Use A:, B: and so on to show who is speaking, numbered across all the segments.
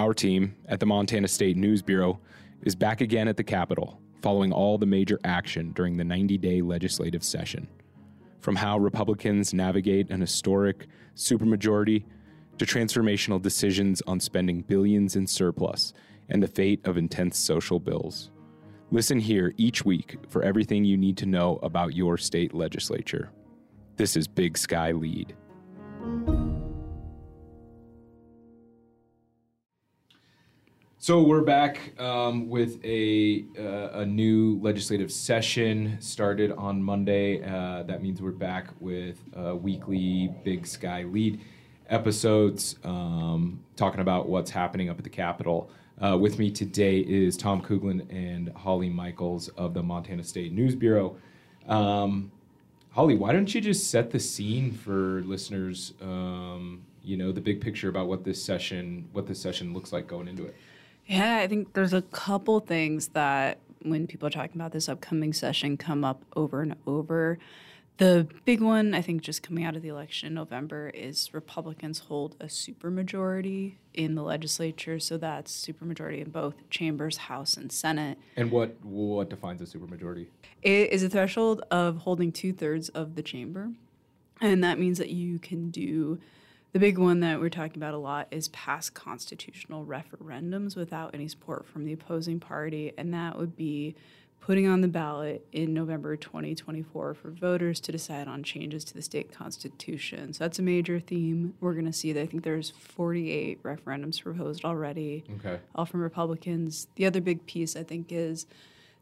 A: Our team at the Montana State News Bureau is back again at the Capitol, following all the major action during the 90 day legislative session. From how Republicans navigate an historic supermajority to transformational decisions on spending billions in surplus and the fate of intense social bills. Listen here each week for everything you need to know about your state legislature. This is Big Sky Lead. So we're back um, with a uh, a new legislative session started on Monday. Uh, that means we're back with weekly Big Sky Lead episodes, um, talking about what's happening up at the Capitol. Uh, with me today is Tom Kuglin and Holly Michaels of the Montana State News Bureau. Um, Holly, why don't you just set the scene for listeners? Um, you know, the big picture about what this session, what this session looks like going into it.
B: Yeah, I think there's a couple things that when people are talking about this upcoming session come up over and over. The big one, I think, just coming out of the election in November is Republicans hold a supermajority in the legislature. So that's supermajority in both chambers, House and Senate.
A: And what what defines a supermajority?
B: It is a threshold of holding two thirds of the chamber, and that means that you can do the big one that we're talking about a lot is pass constitutional referendums without any support from the opposing party, and that would be putting on the ballot in November 2024 for voters to decide on changes to the state constitution. So that's a major theme. We're going to see that I think there's 48 referendums proposed already,
A: Okay.
B: all from Republicans. The other big piece I think is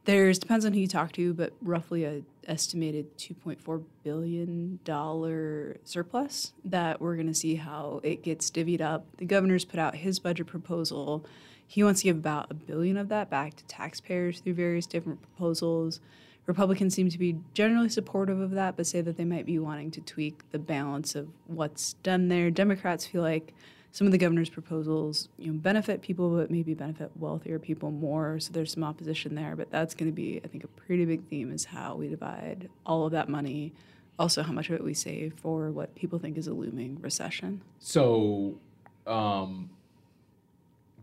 B: there's depends on who you talk to, but roughly a estimated 2.4 billion dollar surplus that we're going to see how it gets divvied up. The governor's put out his budget proposal. He wants to give about a billion of that back to taxpayers through various different proposals. Republicans seem to be generally supportive of that, but say that they might be wanting to tweak the balance of what's done there. Democrats feel like some of the governor's proposals, you know, benefit people, but maybe benefit wealthier people more. So there's some opposition there, but that's going to be, I think, a pretty big theme is how we divide all of that money. Also, how much of it we save for what people think is a looming recession.
A: So, um,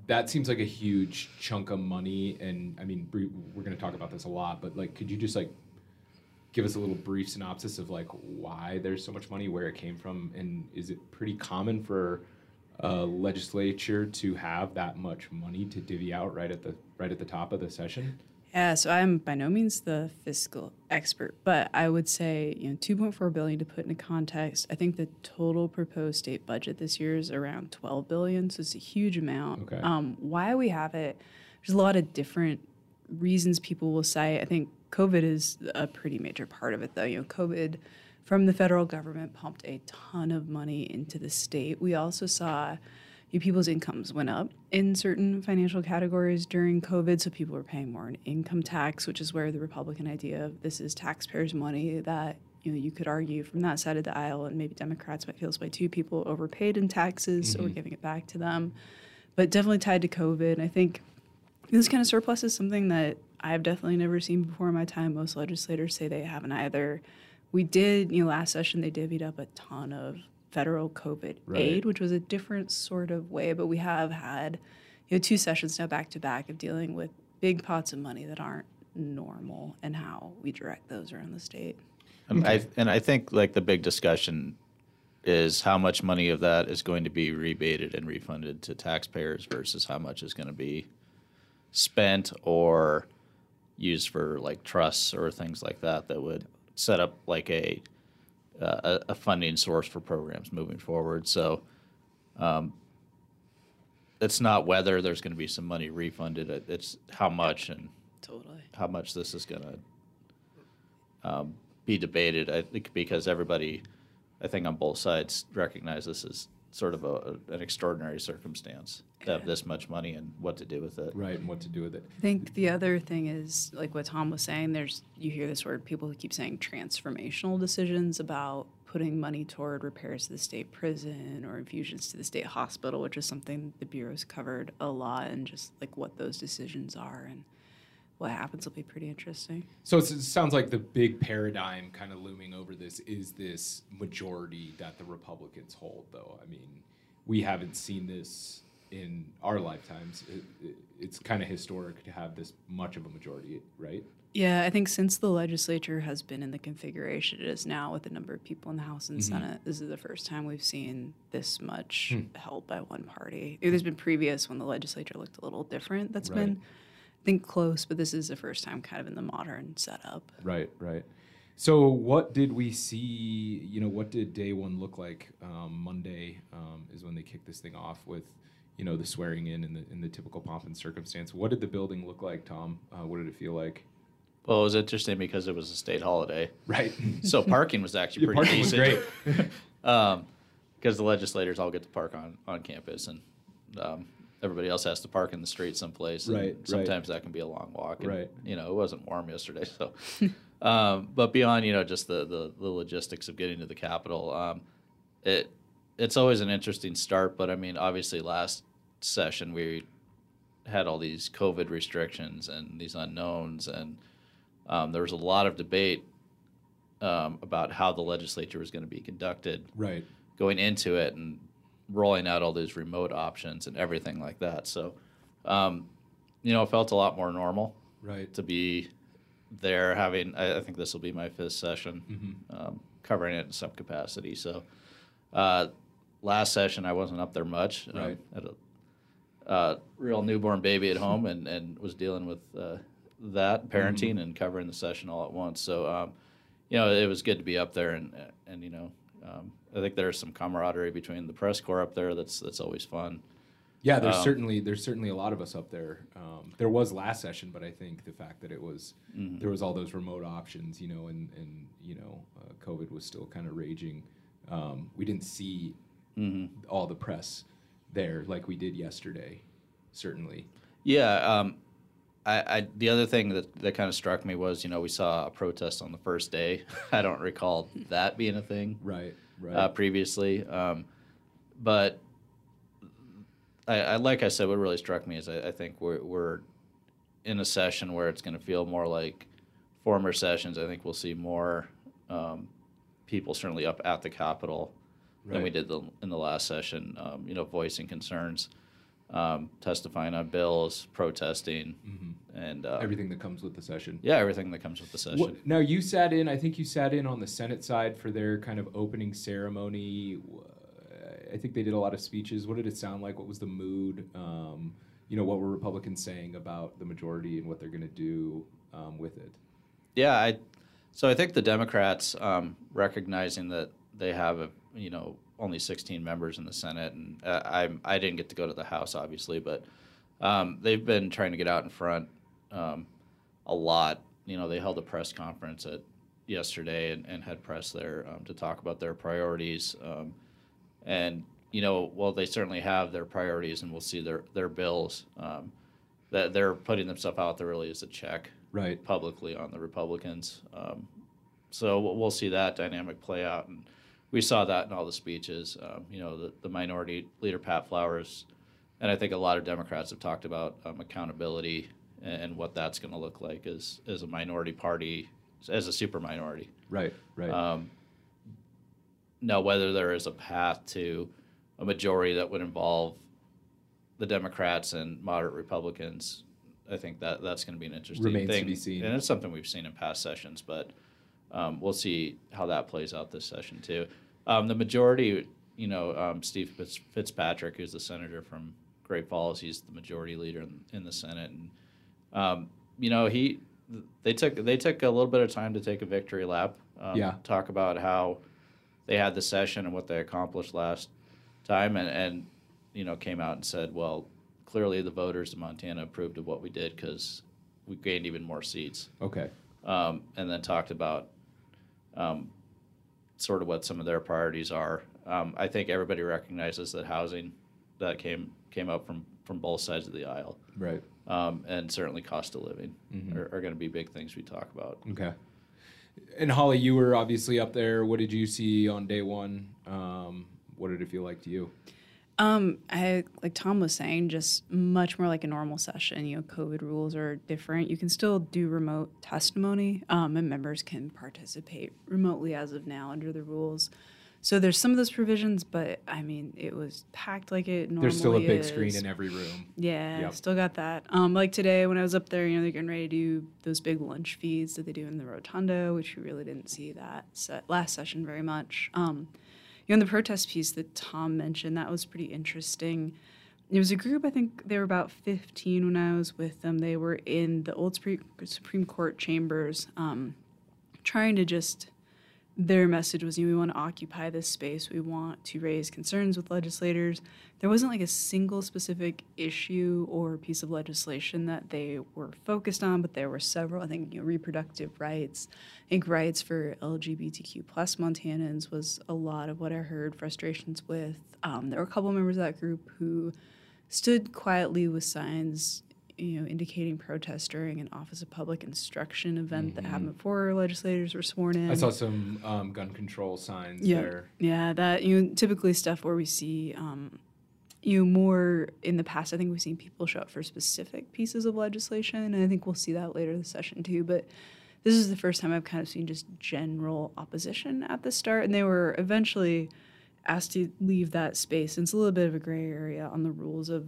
A: that seems like a huge chunk of money, and I mean, we're going to talk about this a lot, but like, could you just like give us a little brief synopsis of like why there's so much money, where it came from, and is it pretty common for a legislature to have that much money to divvy out right at the right at the top of the session?
B: Yeah, so I'm by no means the fiscal expert, but I would say, you know, 2.4 billion to put into context. I think the total proposed state budget this year is around 12 billion, so it's a huge amount.
A: Okay.
B: Um, why we have it, there's a lot of different reasons people will say. I think COVID is a pretty major part of it, though. You know, COVID from the federal government pumped a ton of money into the state. We also saw people's incomes went up in certain financial categories during COVID, so people were paying more in income tax, which is where the Republican idea of this is taxpayers' money that you know you could argue from that side of the aisle, and maybe Democrats might feel this way too. People overpaid in taxes, so we're mm-hmm. giving it back to them, but definitely tied to COVID. I think this kind of surplus is something that I've definitely never seen before in my time. Most legislators say they haven't either. We did, you know, last session they divvied up a ton of federal COVID
A: Right.
B: aid, which was a different sort of way, but we have had, you know, two sessions now back to back of dealing with big pots of money that aren't normal and how we direct those around the state.
C: And I and I think like the big discussion is how much money of that is going to be rebated and refunded to taxpayers versus how much is going to be spent or used for like trusts or things like that that would set up like a uh, a a funding source for programs moving forward. So um, it's not whether there's going to be some money refunded; it's how much and
B: Totally.
C: how much this is going to um, be debated. I think because everybody, I think on both sides, recognize this is sort of a, an extraordinary circumstance to have this much money and what to do with it.
A: Right, and what to do with it?
B: I think the other thing is like what Tom was saying. There's you hear this word. People who keep saying transformational decisions about putting money toward repairs to the state prison or infusions to the state hospital, which is something the bureau's covered a lot, and just like what those decisions are and what happens will be pretty interesting.
A: So it sounds like the big paradigm kind of looming over this is this majority that the Republicans hold, though. I mean, we haven't seen this in our lifetimes. It, it, it's kind of historic to have this much of a majority, right?
B: Yeah, I think since the legislature has been in the configuration it is now with the number of people in the House and
A: Mhm.
B: Senate, this is the first time we've seen this much held by one party. There's been previous when the legislature looked a little different. That's
A: Right.
B: been, think, close, but this is the first time kind of in the modern setup.
A: Right, right. So, what did we see? You know, what did day one look like? Um, Monday um, is when they kicked this thing off with, you know, the swearing in and the in the typical pomp and circumstance. What did the building look like, Tom? Uh, what did it feel like?
C: Well, it was interesting because it was a state holiday,
A: Right.
C: so parking was actually
A: The
C: pretty
A: parking was
C: decent.
A: great.
C: um, because the legislators all get to park on, on campus and um, everybody else has to park in the street someplace. and
A: Right, right.
C: Sometimes that can be a long walk. And,
A: Right.
C: You know, it wasn't warm yesterday, so. um, but beyond, you know, just the, the, the logistics of getting to the Capitol, um, it it's always an interesting start. But I mean, obviously, last session we had all these COVID restrictions and these unknowns, and um, there was a lot of debate um, about how the legislature was going to be conducted
A: right.
C: going into it and rolling out all those remote options and everything like that. So, um, you know, it felt a lot more normal
A: Right.
C: to be there having, I, I think this will be my fifth session, um, covering it in some capacity. So, uh, last session I wasn't up there much. Um,
A: Right.
C: had a uh, real newborn baby at home and, and was dealing with uh, that parenting and covering the session all at once. So, um, you know, it was good to be up there and, and you know, um, I think there's some camaraderie between the press corps up there that's that's always fun.
A: Yeah, there's
C: Um,
A: certainly there's certainly a lot of us up there. Um, there was last session, but I think the fact that it was
C: Mm-hmm.
A: there was all those remote options, you know, and and you know, uh, COVID was still kind of raging. Um, we didn't see
C: Mm-hmm.
A: all the press there like we did yesterday. Certainly,
C: Yeah, um, I, I the other thing that, that kind of struck me was you know we saw a protest on the first day. I don't recall that being a thing
A: right, right,
C: uh, previously, um, but I, I like I said, what really struck me is I, I think we're we're in a session where it's going to feel more like former sessions. I think we'll see more um, people certainly up at the Capitol than we did the, in the last session. Um, you know, voicing concerns, um, testifying on bills, protesting, and uh,
A: everything that comes with the session.
C: yeah, everything that comes with the session.
A: What, now you sat in. I think you sat in on the Senate side for their kind of opening ceremony. I think they did a lot of speeches. What did it sound like? What was the mood? Um, you know, what were Republicans saying about the majority and what they're going to do um, with it?
C: Yeah, I. So I think the Democrats um, recognizing that they have a you know only 16 members in the Senate, and uh, I I didn't get to go to the House obviously, but um, they've been trying to get out in front um, a lot. You know, they held a press conference at yesterday and, and had press there um, to talk about their priorities. Um, and you know, well, they certainly have their priorities, and we'll see their their bills. Um, that they're putting themselves out there really as a check
A: Right.
C: publicly on the Republicans. Um, so we'll, we'll see that dynamic play out, and we saw that in all the speeches. Um, you know, the, the minority leader Pat Flowers, and I think a lot of Democrats have talked about um, accountability and, and what that's going to look like as as a minority party, as a super minority.
A: Right. Right.
C: Um, now, whether there is a path to a majority that would involve the Democrats and moderate Republicans, I think that that's going to be an interesting
A: Remains to
C: thing.
A: be seen.
C: And it's something we've seen in past sessions, but um, we'll see how that plays out this session too. Um, the majority, you know, um, Steve Fitz- Fitzpatrick, who's the senator from Great Falls, he's the majority leader in, in the Senate, and um, you know he they took they took a little bit of time to take a victory lap. Um,
A: Yeah.
C: Talk about how they had the session and what they accomplished last time, and and you know came out and said, well, clearly the voters in Montana approved of what we did because we gained even more seats
A: okay.
C: um, and then talked about um, sort of what some of their priorities are. Um, I think everybody recognizes that housing that came came up from from both sides of the aisle,
A: Right.
C: um, and certainly cost of living are, are going to be big things we talk about.
A: Okay. And Holly, you were obviously up there. What did you see on day one? Um, what did it feel like to you?
B: Um, I like Tom was saying, just much more like a normal session. You know, COVID rules are different. You can still do remote testimony, um, and members can participate remotely as of now under the rules. So there's some of those provisions, but I mean, it was packed like it normally
A: There's still a big
B: is.
A: screen in every room.
B: Yeah,
A: Yep.
B: still got that. Um, like today when I was up there, you know, they're getting ready to do those big lunch feeds that they do in the rotunda, which we really didn't see that se- last session very much. Um, you know, the protest piece that Tom mentioned, that was pretty interesting. It was a group, I think they were about 15 when I was with them. They were in the old Supreme, Court chambers, um, trying to just their message was you know, we want to occupy this space we want to raise concerns with legislators there wasn't like a single specific issue or piece of legislation that they were focused on but there were several i think you know, reproductive rights i think rights for lgbtq plus montanans was a lot of what i heard frustrations with um, there were a couple members of that group who stood quietly with signs you know, indicating protest during an Office of Public Instruction event that happened before legislators were sworn in.
A: Mm-hmm. I saw some um, gun control signs
B: yeah,
A: there.
B: yeah, that you know, typically stuff where we see, um, you know, more in the past. I think we've seen people show up for specific pieces of legislation, and I think we'll see that later this session too. But this is the first time I've kind of seen just general opposition at the start, and they were eventually asked to leave that space. And it's a little bit of a gray area on the rules of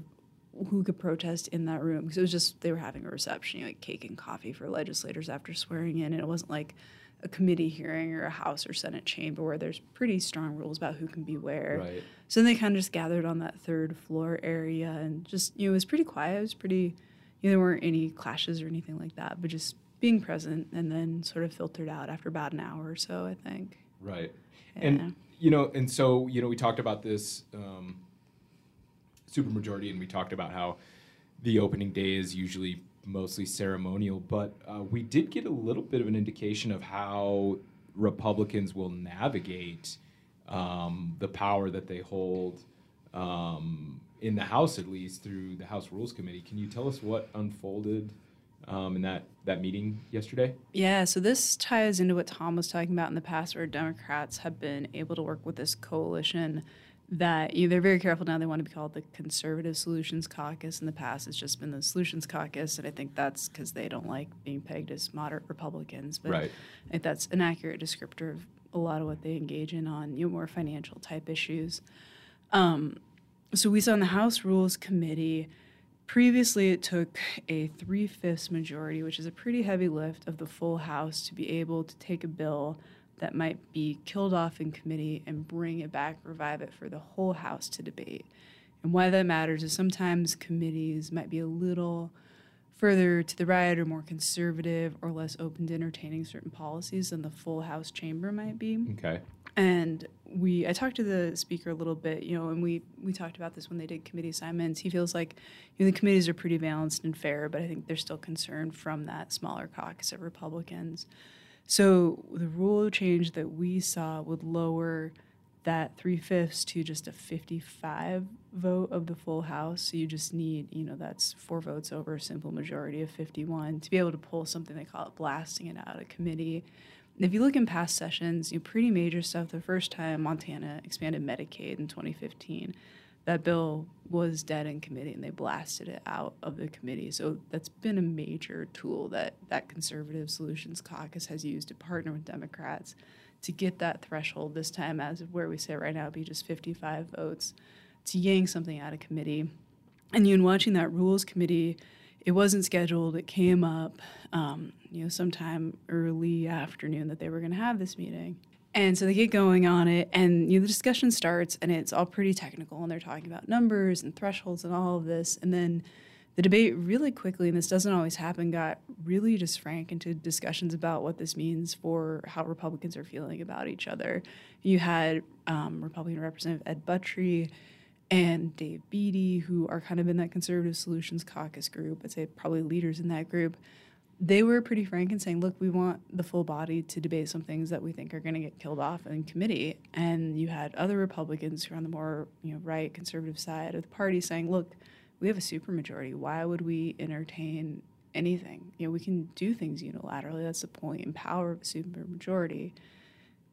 B: who could protest in that room because it was just they were having a reception, you know, like cake and coffee for legislators after swearing in, and it wasn't like a committee hearing or a House or Senate chamber where there's pretty strong rules about who can be where.
A: Right.
B: So then they kind of just gathered on that third floor area and just you know it was pretty quiet. It was pretty, you know, there weren't any clashes or anything like that, but just being present and then sort of filtered out after about an hour or so, I think.
A: Right.
B: Yeah.
A: And you know, and so you know, we talked about this um, supermajority, and we talked about how the opening day is usually mostly ceremonial, but uh, we did get a little bit of an indication of how Republicans will navigate um, the power that they hold um, in the House, at least through the House Rules Committee. Can you tell us what unfolded um, in that that meeting yesterday?
B: Yeah, so this ties into what Tom was talking about in the past, where Democrats have been able to work with this coalition that you know, they're very careful now. They want to be called the Conservative Solutions Caucus. In the past, it's just been the Solutions Caucus, and I think that's because they don't like being pegged as moderate Republicans. But
A: Right.
B: I think that's an accurate descriptor of a lot of what they engage in on you know, more financial type issues. Um, so we saw in the House Rules Committee. Previously, it took a three fifths majority, which is a pretty heavy lift of the full House, to be able to take a bill that might be killed off in committee and bring it back, revive it for the whole House to debate. And why that matters is sometimes committees might be a little further to the right or more conservative or less open to entertaining certain policies than the full House chamber might be
A: Okay.
B: and we i talked to the speaker a little bit you know and we we talked about this when they did committee assignments he feels like you know the committees are pretty balanced and fair but i think they're still concerned from that smaller caucus of republicans so the rule change that we saw would lower that three fifths to just a 55 vote of the full house so you just need you know that's four votes over a simple majority of 51 to be able to pull something they call it blasting it out of committee if you look in past sessions, you know, pretty major stuff. The first time Montana expanded Medicaid in 2015, that bill was dead in committee, and they blasted it out of the committee. So that's been a major tool that that Conservative Solutions Caucus has used to partner with Democrats to get that threshold. This time, as of where we sit right now, be just 55 votes to yank something out of committee. And you in watching that Rules Committee it wasn't scheduled. It came up, um, you know, sometime early afternoon that they were going to have this meeting. And so they get going on it, and you know, the discussion starts, and it's all pretty technical, and they're talking about numbers and thresholds and all of this. And then the debate really quickly, and this doesn't always happen, got really just frank into discussions about what this means for how Republicans are feeling about each other. You had um, Republican Representative Ed Buttrey and Dave Beatty, who are kind of in that Conservative Solutions Caucus group, I'd say probably leaders in that group, they were pretty frank in saying, look, we want the full body to debate some things that we think are going to get killed off in committee. And you had other Republicans who are on the more you know right conservative side of the party saying, look, we have a supermajority. Why would we entertain anything? You know, we can do things unilaterally. That's the point and power of a supermajority.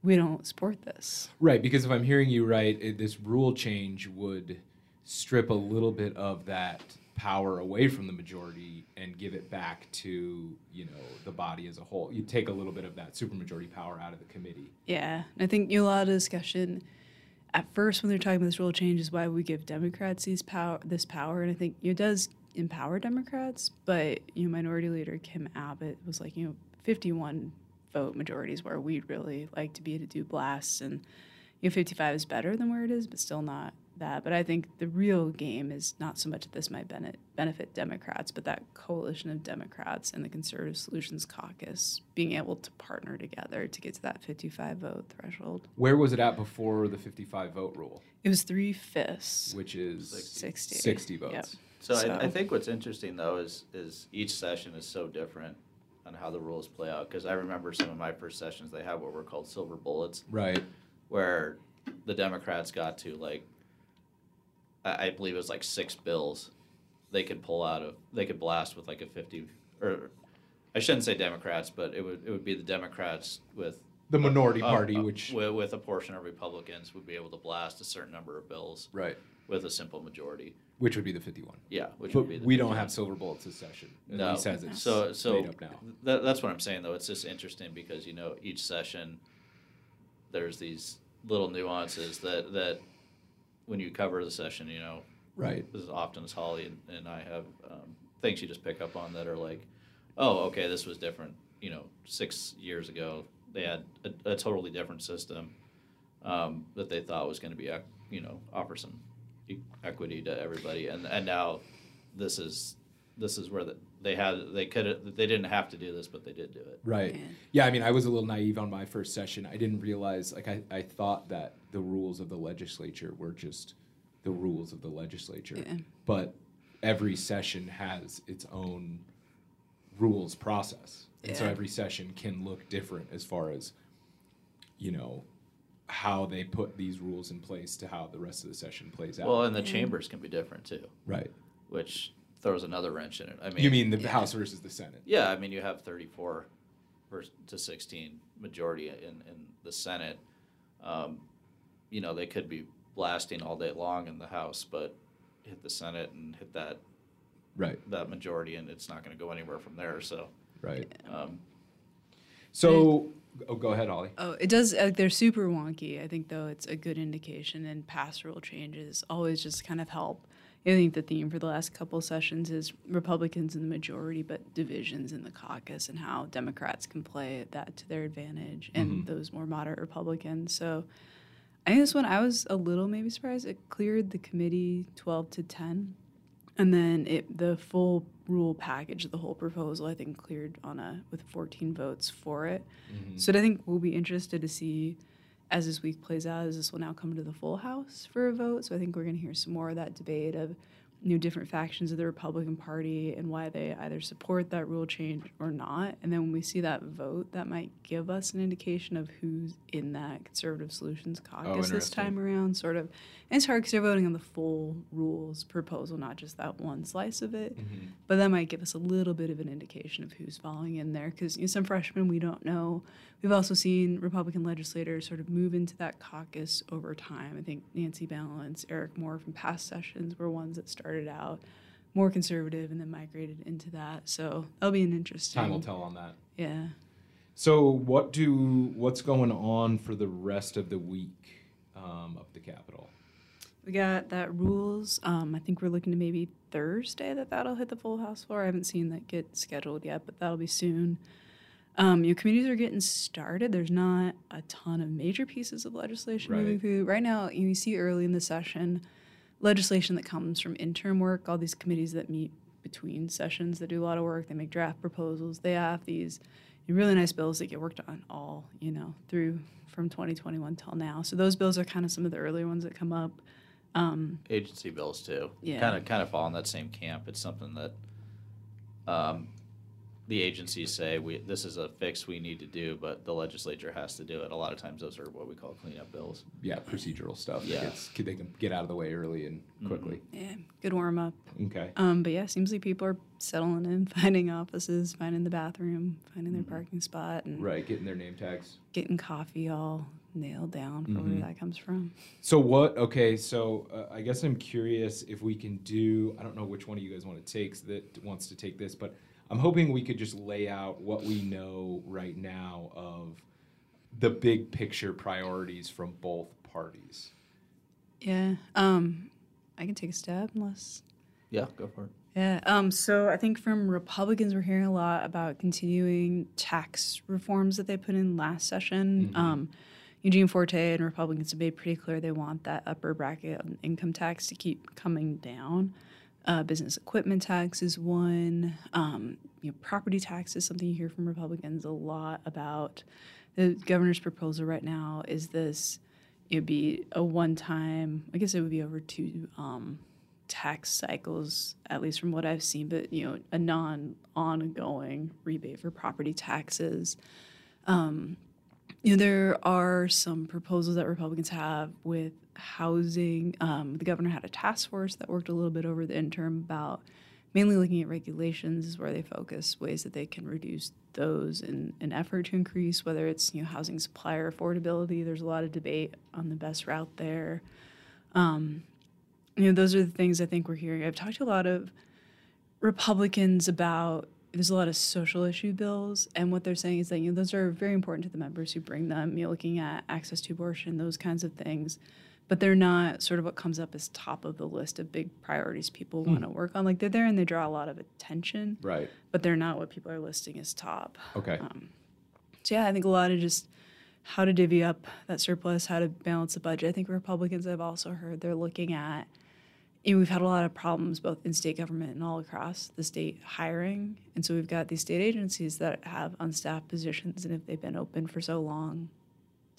B: We don't support this.
A: Right, because if I'm hearing you right, it, this rule change would strip a little bit of that power away from the majority and give it back to you know the body as a whole. You take a little bit of that supermajority power out of the committee.
B: Yeah, I think a lot of discussion at first when they're talking about this rule change is why we give Democrats these power, this power, and I think it does empower Democrats. But you know, Minority Leader Kim Abbott was like, you know, 51 vote majorities where we'd really like to be to do blasts, and you know, 55 is better than where it is, but still not that. But I think the real game is not so much that this might benefit, benefit Democrats, but that coalition of Democrats and the Conservative Solutions Caucus being able to partner together to get to that 55 vote threshold.
A: Where was it at before the 55 vote rule,
B: It was three fifths.
A: which is
B: 60.
A: 60 votes?
B: Yep.
C: So,
B: So-
C: I, I think what's interesting though is is each session is so different on how the rules play out. Because I remember some of my first sessions they had what were called silver bullets,
A: Right.
C: where the Democrats got to like, I, believe it was like six bills, they could pull out of they could blast with like a fifty or. I shouldn't say Democrats, but it would it would be the Democrats with
A: The minority
C: uh,
A: party,
C: uh,
A: which
C: with, with a portion of Republicans would be able to blast a certain number of bills
A: right,
C: with a simple majority.
A: which would be the 51.
C: Yeah, which
A: But
C: would be the
A: we don't have silver bullets this session. At
C: No.
A: least as it's
C: So so
A: made up now.
C: that, that's what I'm saying though. It's just interesting because you know each session there's these little nuances that that when you cover the session, you know,
A: Right.
C: this is often as Holly and, and I have um, things you just pick up on that are like, oh, okay, this was different. You know, six years ago they had a, a totally different system um, that they thought was going to be, you know, offer some equity to everybody, and and now this is this is where the, they had they could they didn't have to do this, but they did do it.
A: Right.
B: Yeah.
A: Yeah, I mean, I was a little naive on my first session. I didn't realize, like, I, I thought that the rules of the legislature were just the rules of the legislature.
B: Yeah.
A: But every session has its own rules process. And so every session can look different as far as, you know, how they put these rules in place to how the rest of the session plays out.
C: Well, and the chambers can be different too,
A: right.
C: which throws another wrench in it. I mean,
A: you mean the
B: Yeah.
A: House versus the Senate?
C: Yeah, I mean, you have 34 vers- to 16 majority in, in the Senate. Um, you know, they could be blasting all day long in the House, but hit the Senate and hit that
A: Right.
C: that majority, and it's not going to go anywhere from there. So,
A: Right.
C: um,
A: So, oh, go ahead, Holly.
B: Oh, it does. Uh, they're super wonky. I think though it's a good indication, and past rule changes always just kind of help. I think the theme for the last couple sessions is Republicans in the majority, but divisions in the caucus, and how Democrats can play that to their advantage, and mm-hmm. those more moderate Republicans. So, I think this one I was a little maybe surprised. It cleared the committee twelve to ten, and then it the full rule package, the whole proposal, I think cleared on a with fourteen votes for it. Mm-hmm. So I think we'll be interested to see as this week plays out, as this will now come to the full House for a vote. So I think we're going to hear some more of that debate of you know different factions of the Republican Party and why they either support that rule change or not. And then when we see that vote, that might give us an indication of who's in that Conservative Solutions oh, Caucus this time around. Sort of, and it's hard because they're voting on the full rules proposal, not just that one slice of it. Mm-hmm. But that might give us a little bit of an indication of who's falling in there because you know, some freshmen we don't know. We've also seen Republican legislators sort of move into that caucus over time. I think Nancy Ballance, Eric Moore from past sessions were ones that started out more conservative and then migrated into that. So that'll be an interesting.
A: Time will tell on that.
B: Yeah.
A: So, what do what's going on for the rest of the week um, up the Capitol?
B: We got that rules. Um, I think we're looking to maybe Thursday that that'll hit the full House floor. I haven't seen that get scheduled yet, but that'll be soon. Um, your committees are getting started. There's not a ton of major pieces of legislation moving through right now. You see early in the session legislation that comes from interim work. All these committees that meet between sessions that do a lot of work. They make draft proposals. They have these really nice bills that get worked on all you know through from 2021 till now. So those bills are kind of some of the earlier ones that come up.
C: agency bills too.
B: Yeah.
C: Kind of kind of fall in that same camp. It's something that um, the agencies say we this is a fix we need to do, but the legislature has to do it. A lot of times those are what we call cleanup bills.
A: Yeah, procedural stuff.
C: Yeah.
A: gets- they can get out of the way early and quickly.
B: Yeah, good warm up.
A: Okay.
B: Um, but yeah, seems like people are settling in, finding offices, finding the bathroom, finding their parking spot, and
A: Right, getting their name tags.
B: getting coffee all nailed down for
A: Mhm.
B: where that comes from.
A: So what? Okay, so uh, I guess I'm curious if we can do. I don't know which one of you guys want to take that wants to take this, but I'm hoping we could just lay out what we know right now of the big picture priorities from both parties.
B: Yeah. Um, I can take a stab unless.
C: Yeah, go for it.
B: Yeah. Um, so I think from Republicans, we're hearing a lot about continuing tax reforms that they put in last session.
A: Mhm.
B: Um, Gianforte and Republicans have made pretty clear they want that upper bracket of income tax to keep coming down. Uh, business equipment tax is one. Um, you know, property tax is something you hear from Republicans a lot about. The governor's proposal right now is this: it'd be a one-time. I guess it would be over two um, tax cycles, at least from what I've seen. But you know, a non-ongoing rebate for property taxes. Um, you know, there are some proposals that Republicans have with housing. Um, the governor had a task force that worked a little bit over the interim about mainly looking at regulations is where they focus ways that they can reduce those in an effort to increase whether it's you know housing supply or affordability. There's a lot of debate on the best route there. Um, you know those are the things i think we're hearing. I've talked to a lot of republicans about there's a lot of social issue bills and what they're saying is that you know those are very important to the members who bring them. You know looking at access to abortion those kinds of things but they're not sort of what comes up as top of the list of big priorities people want to work on. Like they're there and they draw a lot of attention
A: Right.
B: but they're not what people are listing as top.
A: Okay.
B: um, so yeah i think a lot of just how to divvy up that surplus how to balance the budget. I think republicans i've also heard they're looking at you know, we've had a lot of problems both in state government and all across the state hiring. And so we've got these state agencies that have unstaffed positions and if they've been open for so long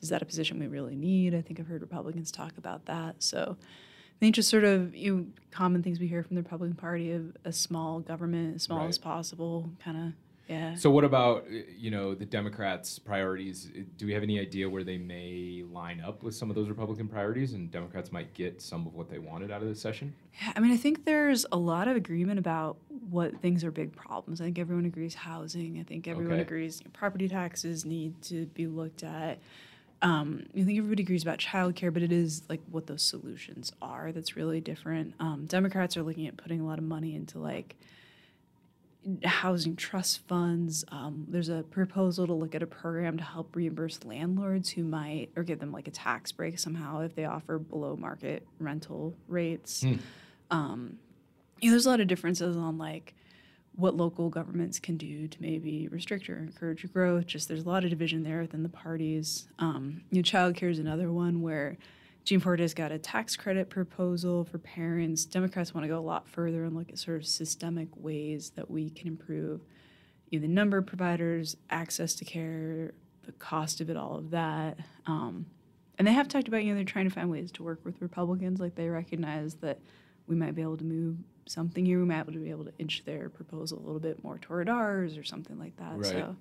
B: is that a position we really need i think i've heard republicans talk about that so i think just sort of you know, common things we hear from the republican party of a small government as small
A: Right.
B: as possible kind of yeah
A: So what about you know the Democrats' priorities? Do we have any idea where they may line up with some of those Republican priorities, and Democrats might get some of what they wanted out of this session?
B: Yeah, I mean, I think there's a lot of agreement about what things are big problems. I think everyone agrees housing. I think everyone
A: Okay.
B: agrees you know, property taxes need to be looked at. Um, I think everybody agrees about childcare, but it is like what those solutions are that's really different. Um, Democrats are looking at putting a lot of money into like housing trust funds. Um, there's a proposal to look at a program to help reimburse landlords who might or give them like a tax break somehow if they offer below market rental rates.
A: Hmm.
B: Um, you know, there's a lot of differences on like what local governments can do to maybe restrict or encourage growth. Just there's a lot of division there within the parties. Um, you know, childcare is another one where Gene has got a tax credit proposal for parents. Democrats want to go a lot further and look at sort of systemic ways that we can improve you know, the number of providers, access to care, the cost of it, all of that. Um, and they have talked about, you know, they're trying to find ways to work with Republicans. Like they recognize that we might be able to move something here. We might be able to inch their proposal a little bit more toward ours or something like that.
A: Right.
B: So,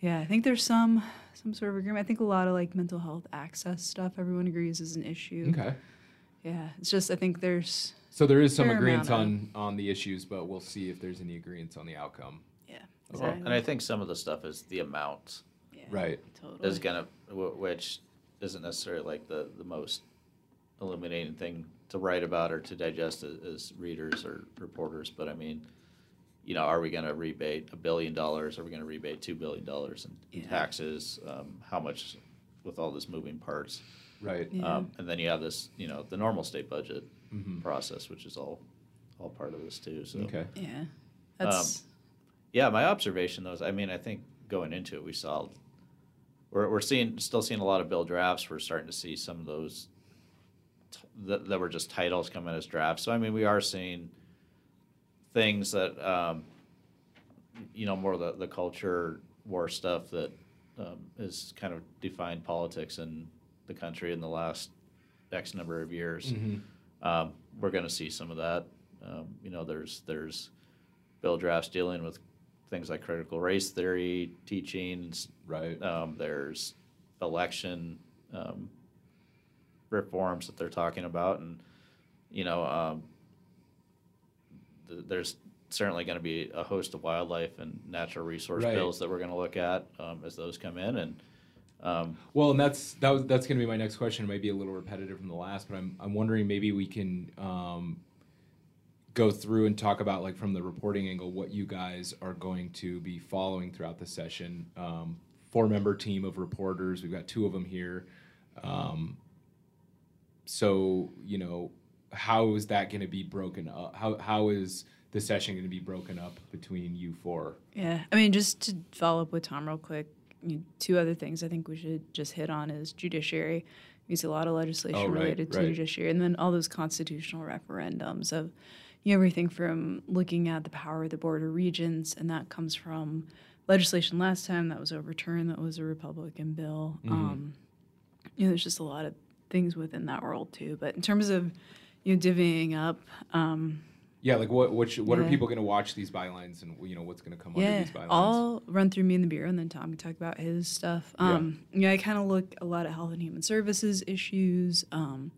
B: yeah, I think there's some some sort of agreement. I think a lot of like mental health access stuff everyone agrees is an issue.
A: Okay.
B: Yeah, it's just I think there's
A: So there is some
B: Fair
A: agreement
B: amount
A: on on the issues, but we'll see if there's any agreement on the outcome.
B: yeah,
C: Well,
B: exactly.
C: and I think some of the stuff is the amount
B: yeah,
A: Right.
B: Totally.
C: is gonna, which isn't necessarily like the, the most illuminating thing to write about or to digest as, as readers or reporters, but I mean, you know, are we gonna rebate a billion dollars? Are we gonna rebate two billion dollars in
B: Yeah.
C: taxes? Um, how much with all this moving parts?
A: Right.
B: Yeah.
C: Um, and then you have this, you know, the normal state budget
A: Mhm.
C: process, which is all, all part of this too, so.
A: Okay.
B: yeah, that's
C: Yeah, my observation though is, I mean, I think going into it, we saw, we're, we're seeing, still seeing a lot of bill drafts. We're starting to see some of those t- that, that were just titles come in as drafts. So I mean, we are seeing things that, um, you know, more the, the culture war stuff that um, has kind of defined politics in the country in the last X number of years.
A: Mhm.
C: Um, we're going to see some of that. Um, you know, there's there's bill drafts dealing with things like critical race theory teachings.
A: Right.
C: Um, there's election um, reforms that they're talking about, and you know, um, th- there's certainly going to be a host of wildlife and natural resource
A: Right.
C: bills that we're going to look at um, as those come in, and Um,
A: Well, and that's that was that's going to be my next question. It might be a little repetitive from the last, but I'm I'm wondering maybe we can um, go through and talk about like from the reporting angle what you guys are going to be following throughout the session. Um, Four member team of reporters. We've got two of them here. So you know, how is that going to be broken up? How how is the session going to be broken up between you four?
B: Yeah, I mean, just to follow up with Tom real quick, you know, two other things I think we should just hit on is judiciary. We see a lot of legislation
A: Oh, right,
B: related to
A: right.
B: judiciary, and then all those constitutional referendums of you know, everything from looking at the power of the board of regents, and that comes from legislation last time that was overturned that was a Republican bill.
A: Mm-hmm.
B: Um, you know, there's just a lot of things within that world too. But in terms of you know divvying up, um,
A: Yeah, like what what should, what are people going to watch these bylines and you know what's going to come under
B: Yeah,
A: these bylines?
B: I'll run through me and the bureau, and then Tom can talk about his stuff. Um, yeah, I kind of look a lot at health and human services issues, um,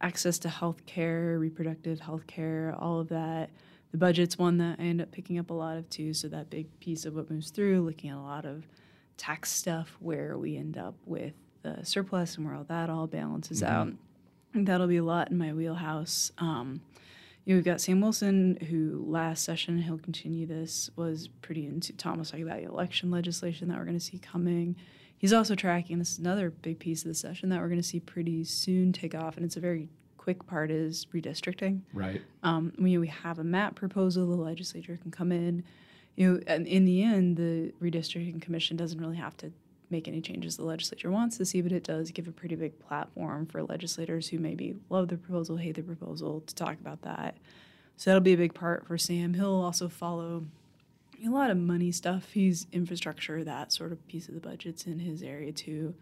B: access to health care, reproductive health care, all of that. The budget's one that I end up picking up a lot of too. So that big piece of what moves through, looking at a lot of tax stuff, where we end up with the surplus and where all that all balances out. I think that'll be a lot in my wheelhouse. Um, you know, we've got Sam Wilson, who last session, he'll continue this, was pretty into Tom was talking about the election legislation that we're going to see coming. He's also tracking, this is another big piece of the session that we're going to see pretty soon take off, and it's a very quick part is redistricting.
A: right.
B: Um, we, we have a map proposal, the legislature can come in. You know, and in the end, the redistricting commission doesn't really have to make any changes the legislature wants to see, but it does give a pretty big platform for legislators who maybe love the proposal, hate the proposal, to talk about that. So that'll be a big part for Sam. He'll also follow a lot of money stuff. He's infrastructure, that sort of piece of the budget's in his area too.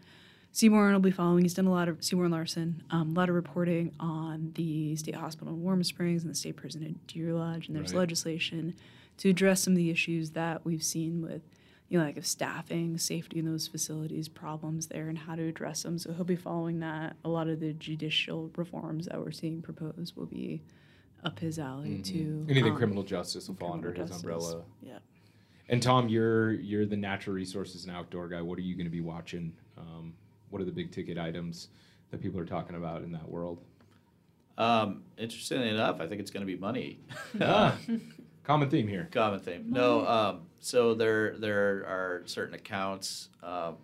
B: Seaborn will be following. He's done a lot of Seaborn Larson, um, a lot of reporting on the state hospital in Warm Springs and the state prison in Deer Lodge. And there's
A: Right.
B: legislation to address some of the issues that we've seen with, you know, like of staffing, safety in those facilities, problems there, and how to address them. So he'll be following that. A lot of the judicial reforms that we're seeing proposed will be up his alley too.
A: Anything
B: Um,
A: criminal justice will fall
B: criminal
A: under his
B: justice.
A: umbrella.
B: Yeah.
A: And Tom, you're you're the natural resources and outdoor guy. What are you going to be watching? Um, what are the big ticket items that people are talking about in that world?
C: um, interestingly enough, I think it's going to be money.
A: Ah, common theme here.
C: Common theme. No, um, so there there are certain accounts, um,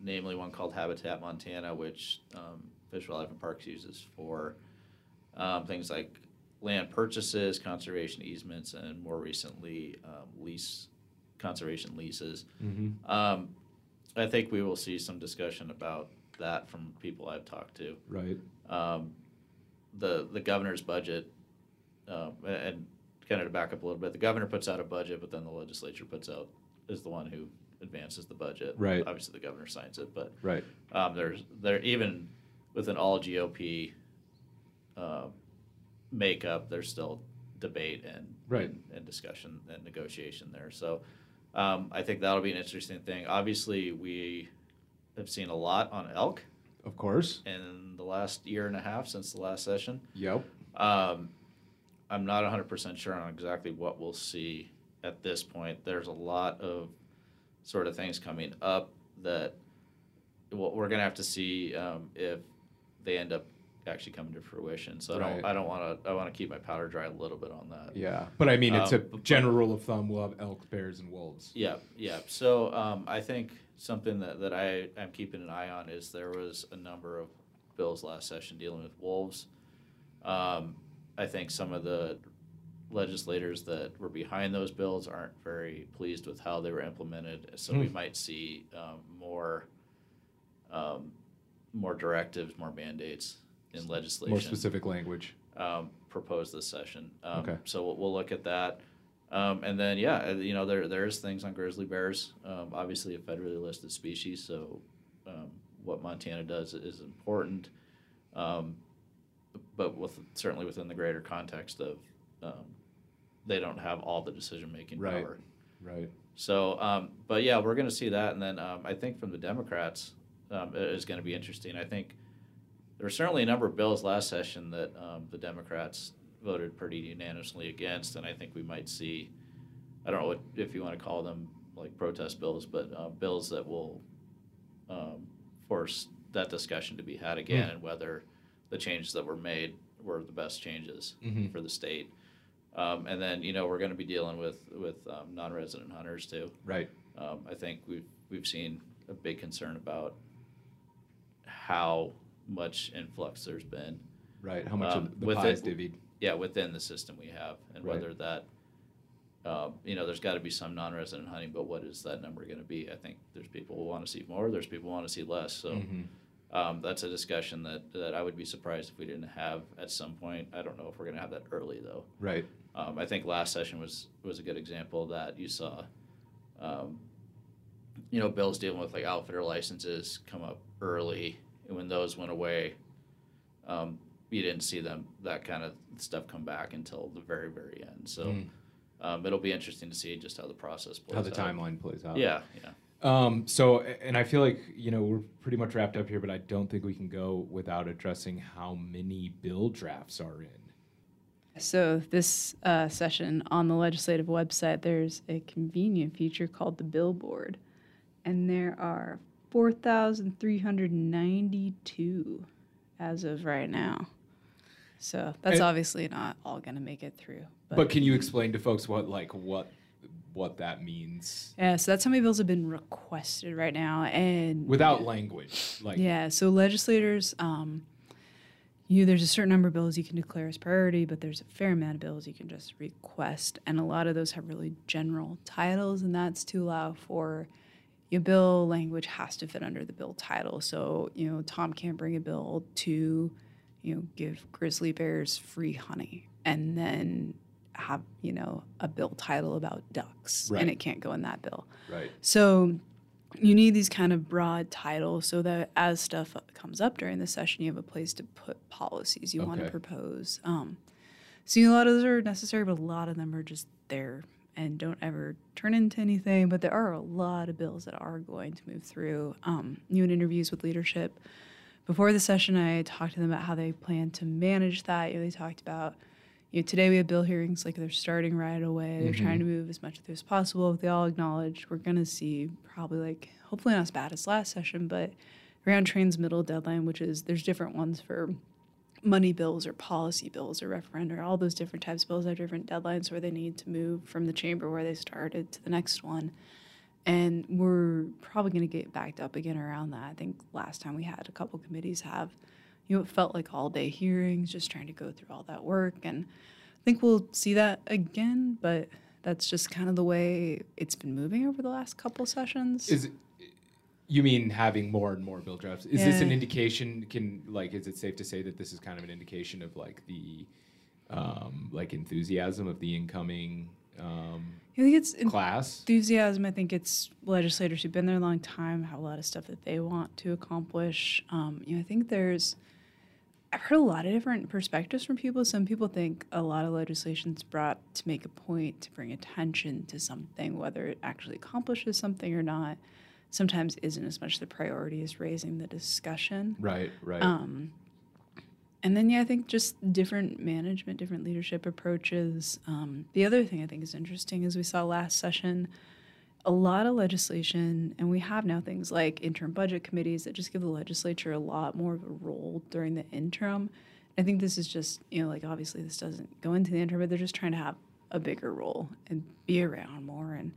C: namely one called Habitat Montana, which um, Fish, Wildlife, and Parks uses for um, things like land purchases, conservation easements, and more recently um, lease conservation leases.
A: Mm-hmm.
C: Um, I think we will see some discussion about that from people I've talked to
A: Right.
C: um, the the governor's budget, um, and kind of to back up a little bit, the governor puts out a budget, but then the legislature puts out is the one who advances the budget.
A: Right.
C: Obviously, the governor signs it, but
A: Right.
C: um, there's there even with an all GOP uh, makeup, there's still debate and
A: Right.
C: and, and discussion and negotiation there. So um, I think that'll be an interesting thing. Obviously, we have seen a lot on elk
A: Of course.
C: in the last year and a half since the last session.
A: Yep.
C: Um, I'm not 100% sure on exactly what we'll see at this point. There's a lot of sort of things coming up that what we're going to have to see um, if they end up actually coming to fruition. So I don't I don't want to I want to keep my powder dry a little bit on that.
A: Yeah. But I mean, it's a
C: Um, but-
A: general rule of thumb. We'll have elk, bears, and wolves.
C: Yeah, yeah. So um, I think something that, that I am keeping an eye on is there was a number of bills last session dealing with wolves. Um, I think some of the legislators that were behind those bills aren't very pleased with how they were implemented. So we
A: Hmm.
C: might see um, more um, more directives, more mandates in legislation
A: More specific language.
C: um, proposed this session. Um,
A: Okay.
C: So we'll, we'll look at that. Um, and then, yeah, uh, you know, there, there's things on grizzly bears, um, obviously a federally listed species. So um, what Montana does is important. Um, but with certainly within the greater context of um, they don't have all the decision making
A: Right.
C: power.
A: Right.
C: So, um, but yeah, we're going to see that, and then um, I think from the Democrats um, it is going to be interesting. I think there were certainly a number of bills last session that um, the Democrats voted pretty unanimously against, and I think we might see. I don't know what, if you want to call them like protest bills, but uh, bills that will um, force that discussion to be had again
A: Mm.
C: and whether the changes that were made were the best changes
A: Mhm.
C: for the state. Um, and then you know we're going to be dealing with with um, non-resident hunters too.
A: Right.
C: Um, I think we've we've seen a big concern about how much influx there's been,
A: Right. How much
C: Um,
A: of the
C: with
A: pie is divvied?
C: yeah, within the system we have, and
A: Right.
C: whether that, uh, you know, there's got to be some non-resident hunting, but what is that number going to be? I think there's people who want to see more, there's people who want to see less. So
A: Mhm.
C: Um, that's a discussion that that I would be surprised if we didn't have at some point. I don't know if we're going to have that early though.
A: Right.
C: Um, I think last session was was a good example of that you saw. Um, you know, bills dealing with like outfitter licenses come up early, and when those went away, um, you didn't see them that kind of stuff come back until the very very end. So
A: Mm.
C: um, it'll be interesting to see just how the process plays out.
A: How the
C: out.
A: timeline plays out.
C: Yeah, yeah.
A: Um, so, and I feel like, you know, we're pretty much wrapped up here, but I don't think we can go without addressing how many bill drafts are in.
B: So this uh, session on the legislative website, there's a convenient feature called the billboard, and there are four thousand three hundred ninety-two as of right now. So that's
A: And-
B: obviously not all going to make it through.
A: But can you explain to folks what, like, what, what that means
B: yeah, so that's how many bills have been requested right now, and
A: without language? Like,
B: Yeah, so legislators, um, you there's a certain number of bills you can declare as priority, but there's a fair amount of bills you can just request, and a lot of those have really general titles, and that's to allow for your bill language has to fit under the bill title. So you know, Tom can't bring a bill to, you know, give grizzly bears free honey, and then have you know a bill title about ducks,
A: Right.
B: and it can't go in that bill.
A: right.
B: So you need these kind of broad titles so that as stuff comes up during the session, you have a place to put policies you want to propose. Um, so a lot of those are necessary, but a lot of them are just there and don't ever turn into anything. But there are a lot of bills that are going to move through. Um, you interviews with leadership before the session. I talked to them about how they plan to manage that. You know, they talked about you know, today we have bill hearings, like they're starting right away. They're mm-hmm. trying to move as much through as possible. They all acknowledge we're going to see probably like, hopefully not as bad as last session, but around transmittal deadline, which is there's different ones for money bills or policy bills or referenda, all those different types of bills have different deadlines where they need to move from the chamber where they started to the next one. And we're probably going to get backed up again around that. I think last time we had a couple committees have, you know, it felt like all day hearings, just trying to go through all that work. And I think we'll see that again, but that's just kind of the way it's been moving over the last couple sessions.
A: Is it, you mean having more and more bill drafts? Is this an indication? Can like, is it safe to say that this is kind of an indication of like the, um, like enthusiasm of the incoming um,
B: I think it's
A: class?
B: enthusiasm. I think it's legislators who've been there a long time have a lot of stuff that they want to accomplish. Um, you know, I think there's. I've heard a lot of different perspectives from people. Some people think a lot of legislation's brought to make a point to bring attention to something, whether it actually accomplishes something or not. Sometimes isn't as much the priority as raising the discussion.
A: Right. Right.
B: Um, and then, yeah, I think just different management, different leadership approaches. Um, the other thing I think is interesting is we saw last session a lot of legislation, and we have now things like interim budget committees that just give the legislature a lot more of a role during the interim. I think this is just, you know, like obviously this doesn't go into the interim, but they're just trying to have a bigger role and be around more. And,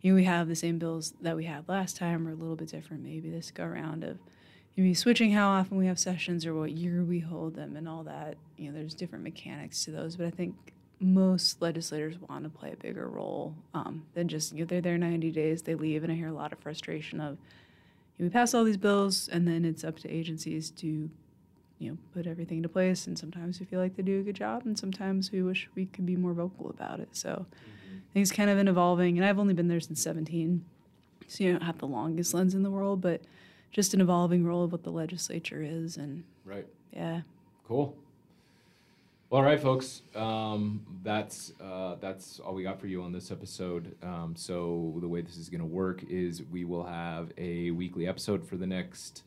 B: you know, we have the same bills that we had last time or a little bit different maybe this go around of maybe switching how often we have sessions or what year we hold them and all that. You know, there's different mechanics to those, but I think most legislators want to play a bigger role um, than just you know they're there 90 days, they leave, and I hear a lot of frustration of you know, we pass all these bills and then it's up to agencies to you know put everything into place, and sometimes we feel like they do a good job, and sometimes we wish we could be more vocal about it. So I think it's kind of an evolving, and I've only been there since 17, so you don't have the longest lens in the world, but just an evolving role of what the legislature is, and
A: right.
B: yeah.
A: Cool. All right, folks. Um, that's uh, that's all we got for you on this episode. Um, so the way this is going to work is we will have a weekly episode for the next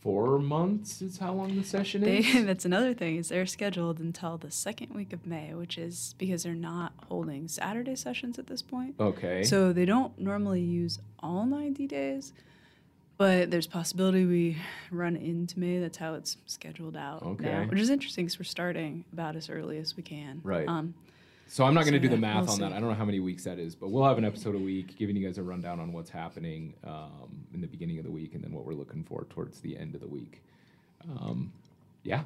A: four months. Is how long the session
B: They,
A: is.
B: that's another thing is they're scheduled until the second week of May, which is because they're not holding Saturday sessions at this point.
A: okay.
B: So they don't normally use all 90 days, But there's possibility we run into May. That's how it's scheduled out now,
A: Okay.
B: which is interesting because we're starting about as early as we can.
A: Right.
B: Um,
A: So I'm not going to do the math
B: we'll
A: on that. I don't know how many weeks that is, but we'll have an episode a week giving you guys a rundown on what's happening um, in the beginning of the week and then what we're looking for towards the end of the week. Um, yeah.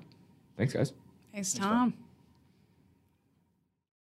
A: Thanks, guys.
B: thanks, Tom.